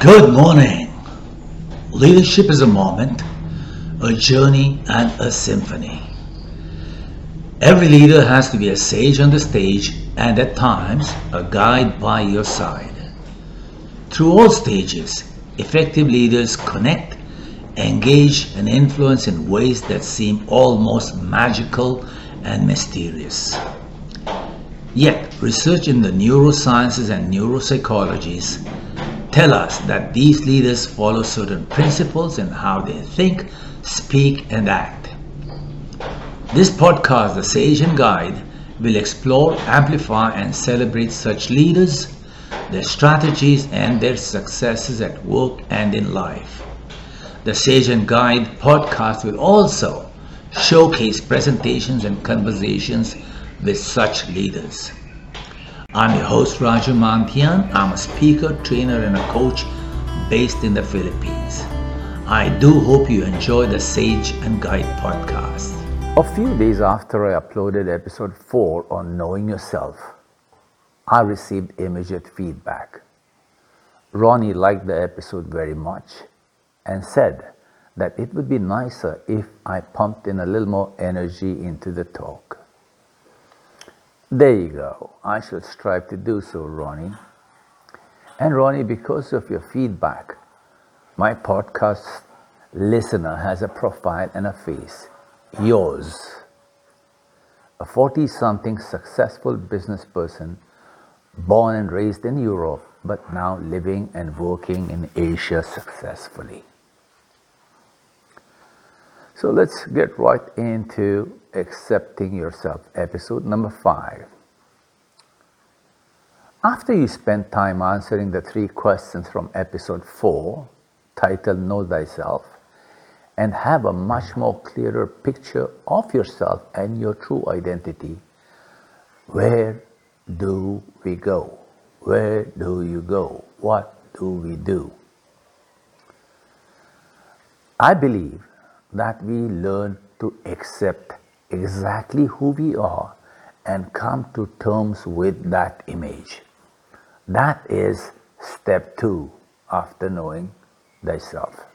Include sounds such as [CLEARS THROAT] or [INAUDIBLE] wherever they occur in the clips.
Good morning. Leadership is a moment, a journey, and a symphony. Every leader has to be a sage on the stage and at times a guide by your side. Through all stages, effective leaders connect, engage, and influence in ways that seem almost magical and mysterious. Yet, research in the neurosciences and neuropsychologies tell us that these leaders follow certain principles in how they think, speak, and act. This podcast, The Sage and Guide, will explore, amplify, and celebrate such leaders, their strategies, and their successes at work and in life. The Sage and Guide podcast will also showcase presentations and conversations with such leaders. I'm your host Raju Mandhyan. I'm a speaker, trainer, and a coach based in the Philippines. I do hope you enjoy the Sage and Guide podcast. A few days after I uploaded episode 4 on knowing yourself, I received immediate feedback. Ronnie liked the episode very much and said that it would be nicer if I pumped in a little more energy into the talk. There you go. I shall strive to do so, Ronnie. And Ronnie, because of your feedback, my podcast listener has a profile and a face. Yours. A 40 something successful business person, born and raised in Europe, but now living and working in Asia successfully. So let's get right into accepting yourself, episode number five. After you spend time answering the three questions from episode four, titled Know Thyself, and have a much more clearer picture of yourself and your true identity, where do we go? Where do you go? What do we do? I believe that we learn to accept exactly who we are and come to terms with that image. That is step two after knowing thyself.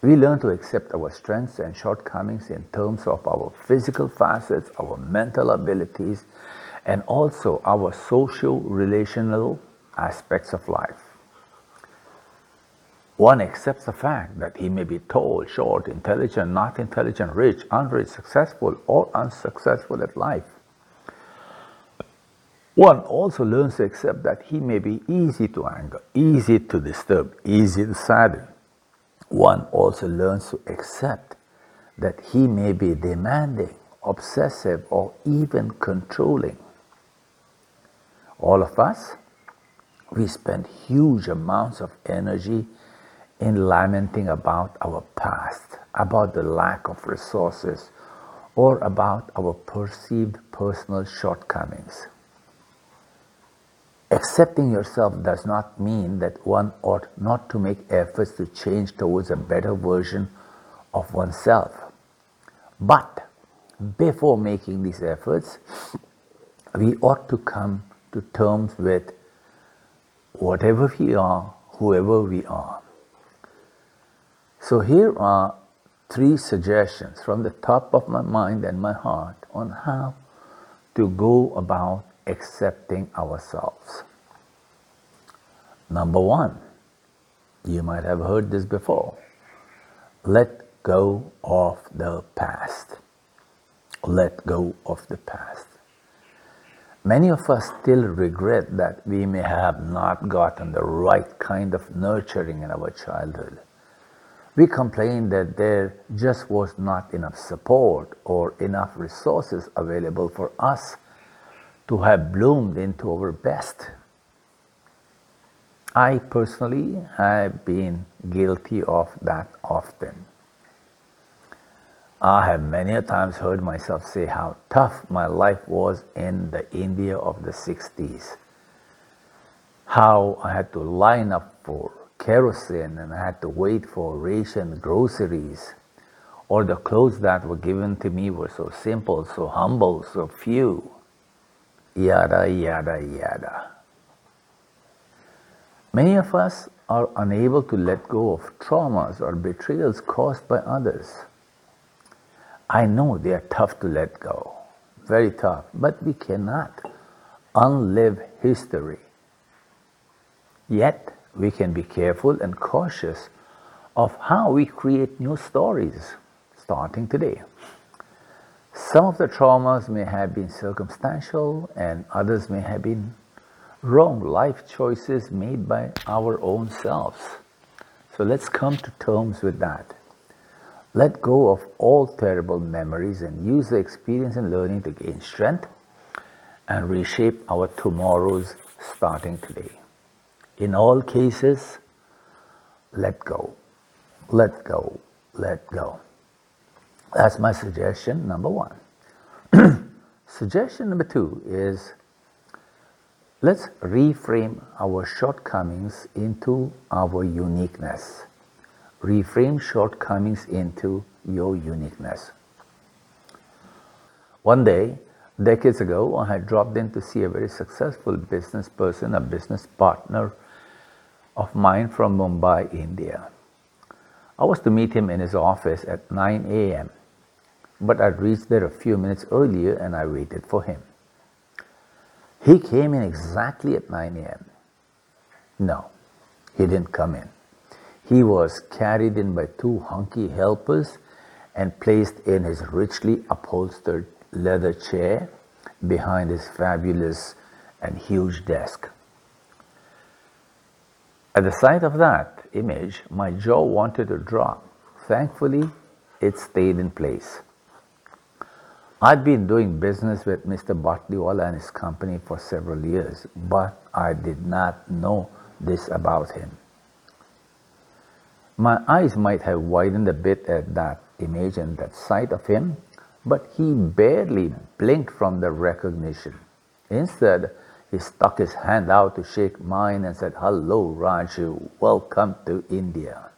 We learn to accept our strengths and shortcomings in terms of our physical facets, our mental abilities, and also our social relational aspects of life. One accepts the fact that he may be tall, short, intelligent, not intelligent, rich, unrich, successful, or unsuccessful at life. One also learns to accept that he may be easy to anger, easy to disturb, easy to sadden. One also learns to accept that he may be demanding, obsessive, or even controlling. All of us, we spend huge amounts of energy in lamenting about our past, about the lack of resources, or about our perceived personal shortcomings. Accepting yourself does not mean that one ought not to make efforts to change towards a better version of oneself. But before making these efforts, we ought to come to terms with whatever we are, whoever we are. So here are three suggestions from the top of my mind and my heart on how to go about accepting ourselves. Number one, you might have heard this before. Let go of the past. Let go of the past. Many of us still regret that we may have not gotten the right kind of nurturing in our childhood we complained that there just was not enough support or enough resources available for us to have bloomed into our best. I personally have been guilty of that often. I have many a times heard myself say how tough my life was in the India of the 60s. How I had to line up for kerosene and I had to wait for ration groceries. Or the clothes that were given to me were so simple, so humble, so few. Yada, yada, yada. Many of us are unable to let go of traumas or betrayals caused by others. I know they are tough to let go, very tough, but we cannot unlive history. Yet, we can be careful and cautious of how we create new stories starting today. Some of the traumas may have been circumstantial and others may have been wrong life choices made by our own selves. So let's come to terms with that. Let go of all terrible memories and use the experience and learning to gain strength and reshape our tomorrows starting today. In all cases, let go, let go, let go. That's my suggestion number one. [CLEARS THROAT] suggestion number two is let's reframe our shortcomings into our uniqueness. Reframe shortcomings into your uniqueness. One day, decades ago, I had dropped in to see a very successful business person, a business partner of mine from Mumbai, India. I was to meet him in his office at 9 a.m., but I'd reached there a few minutes earlier and I waited for him. He came in exactly at 9 a.m. No, he didn't come in. He was carried in by two hunky helpers and placed in his richly upholstered leather chair behind his fabulous and huge desk. At the sight of that image, my jaw wanted to drop. Thankfully, it stayed in place. I'd been doing business with Mr. Batliwala and his company for several years, but I did not know this about him. My eyes might have widened a bit at that image and that sight of him, but he barely blinked from the recognition. Instead, he stuck his hand out to shake mine and said, Hello, Raju, welcome to India.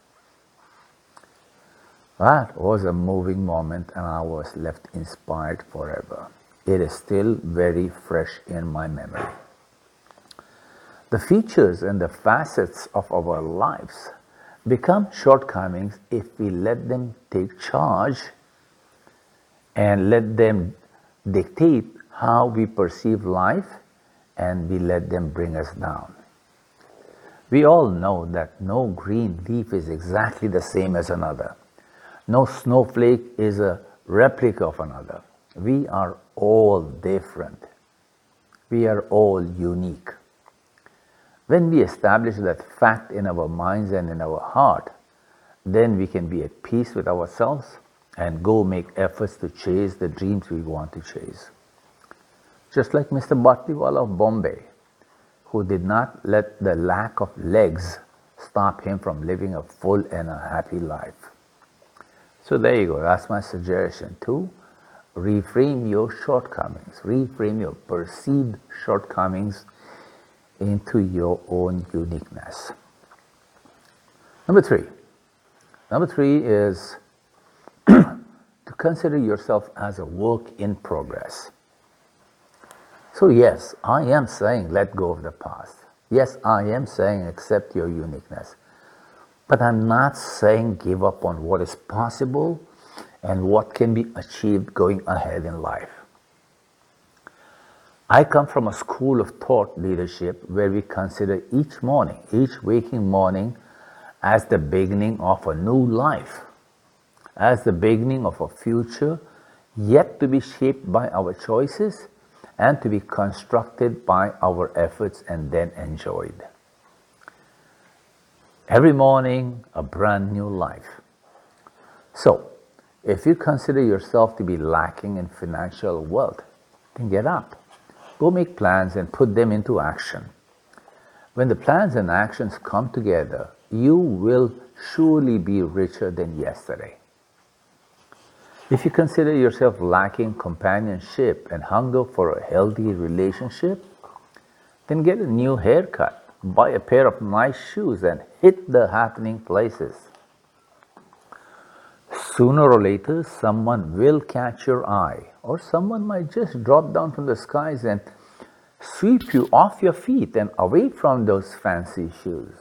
That was a moving moment, and I was left inspired forever. It is still very fresh in my memory. The features and the facets of our lives become shortcomings if we let them take charge and let them dictate how we perceive life and we let them bring us down. We all know that no green leaf is exactly the same as another. No snowflake is a replica of another. We are all different. We are all unique. When we establish that fact in our minds and in our heart, then we can be at peace with ourselves and go make efforts to chase the dreams we want to chase. Just like Mr. Batliwala of Bombay, who did not let the lack of legs stop him from living a full and a happy life. So there you go. That's my suggestion. To reframe your shortcomings, reframe your perceived shortcomings into your own uniqueness. Number three. Number three is [CLEARS THROAT] to consider yourself as a work in progress. So, yes, I am saying let go of the past. Yes, I am saying accept your uniqueness. But I'm not saying give up on what is possible and what can be achieved going ahead in life. I come from a school of thought leadership where we consider each morning, each waking morning, as the beginning of a new life, as the beginning of a future yet to be shaped by our choices and to be constructed by our efforts and then enjoyed. Every morning, a brand new life. So, if you consider yourself to be lacking in financial wealth, then get up. Go make plans and put them into action. When the plans and actions come together, you will surely be richer than yesterday. If you consider yourself lacking companionship and hunger for a healthy relationship, then get a new haircut buy a pair of nice shoes and hit the happening places. Sooner or later, someone will catch your eye, or someone might just drop down from the skies and sweep you off your feet and away from those fancy shoes.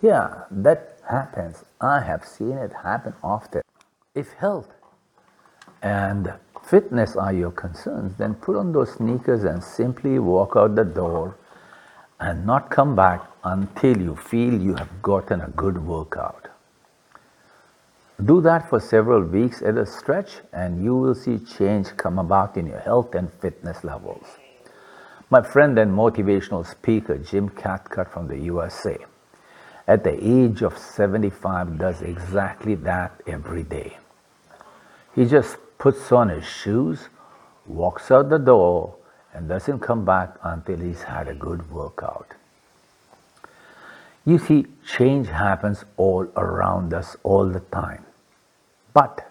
Yeah, that happens. I have seen it happen often. If health and fitness are your concerns, then put on those sneakers and simply walk out the door and not come back until you feel you have gotten a good workout. Do that for several weeks at a stretch, and you will see change come about in your health and fitness levels. My friend and motivational speaker Jim Cathcart from the USA, at the age of 75, does exactly that every day. He just puts on his shoes, walks out the door, and doesn't come back until he's had a good workout. You see, change happens all around us all the time. But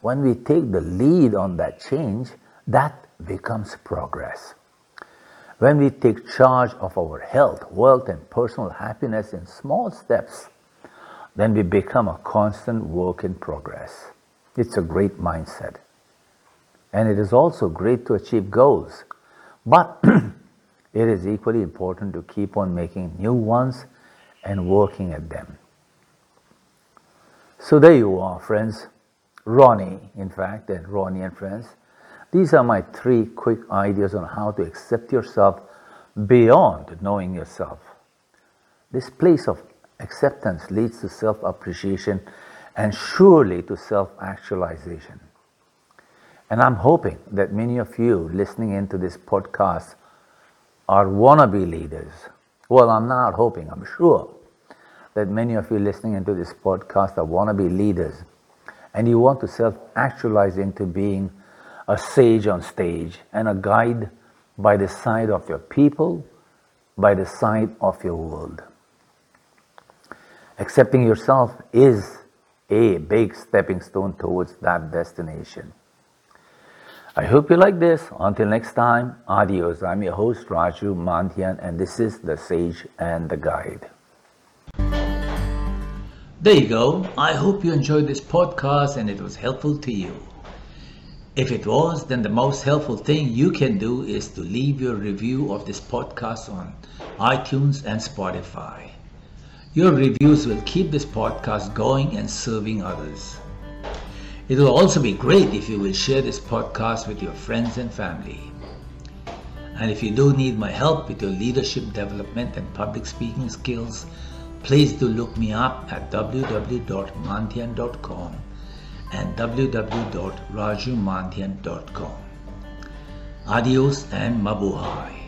when we take the lead on that change, that becomes progress. When we take charge of our health, wealth, and personal happiness in small steps, then we become a constant work in progress. It's a great mindset. And it is also great to achieve goals. But [CLEARS THROAT] it is equally important to keep on making new ones and working at them. So there you are, friends. Ronnie, in fact, and Ronnie and friends. These are my three quick ideas on how to accept yourself beyond knowing yourself. This place of acceptance leads to self appreciation and surely to self actualization. And I'm hoping that many of you listening into this podcast are wannabe leaders. Well, I'm not hoping, I'm sure that many of you listening into this podcast are wannabe leaders and you want to self actualize into being a sage on stage and a guide by the side of your people, by the side of your world. Accepting yourself is a big stepping stone towards that destination. I hope you like this. Until next time, adios. I'm your host, Raju Mandhyan, and this is The Sage and the Guide. There you go. I hope you enjoyed this podcast and it was helpful to you. If it was, then the most helpful thing you can do is to leave your review of this podcast on iTunes and Spotify. Your reviews will keep this podcast going and serving others. It will also be great if you will share this podcast with your friends and family. And if you do need my help with your leadership development and public speaking skills, please do look me up at www.mandhyan.com and www.rajumandhyan.com. Adios and mabuhay.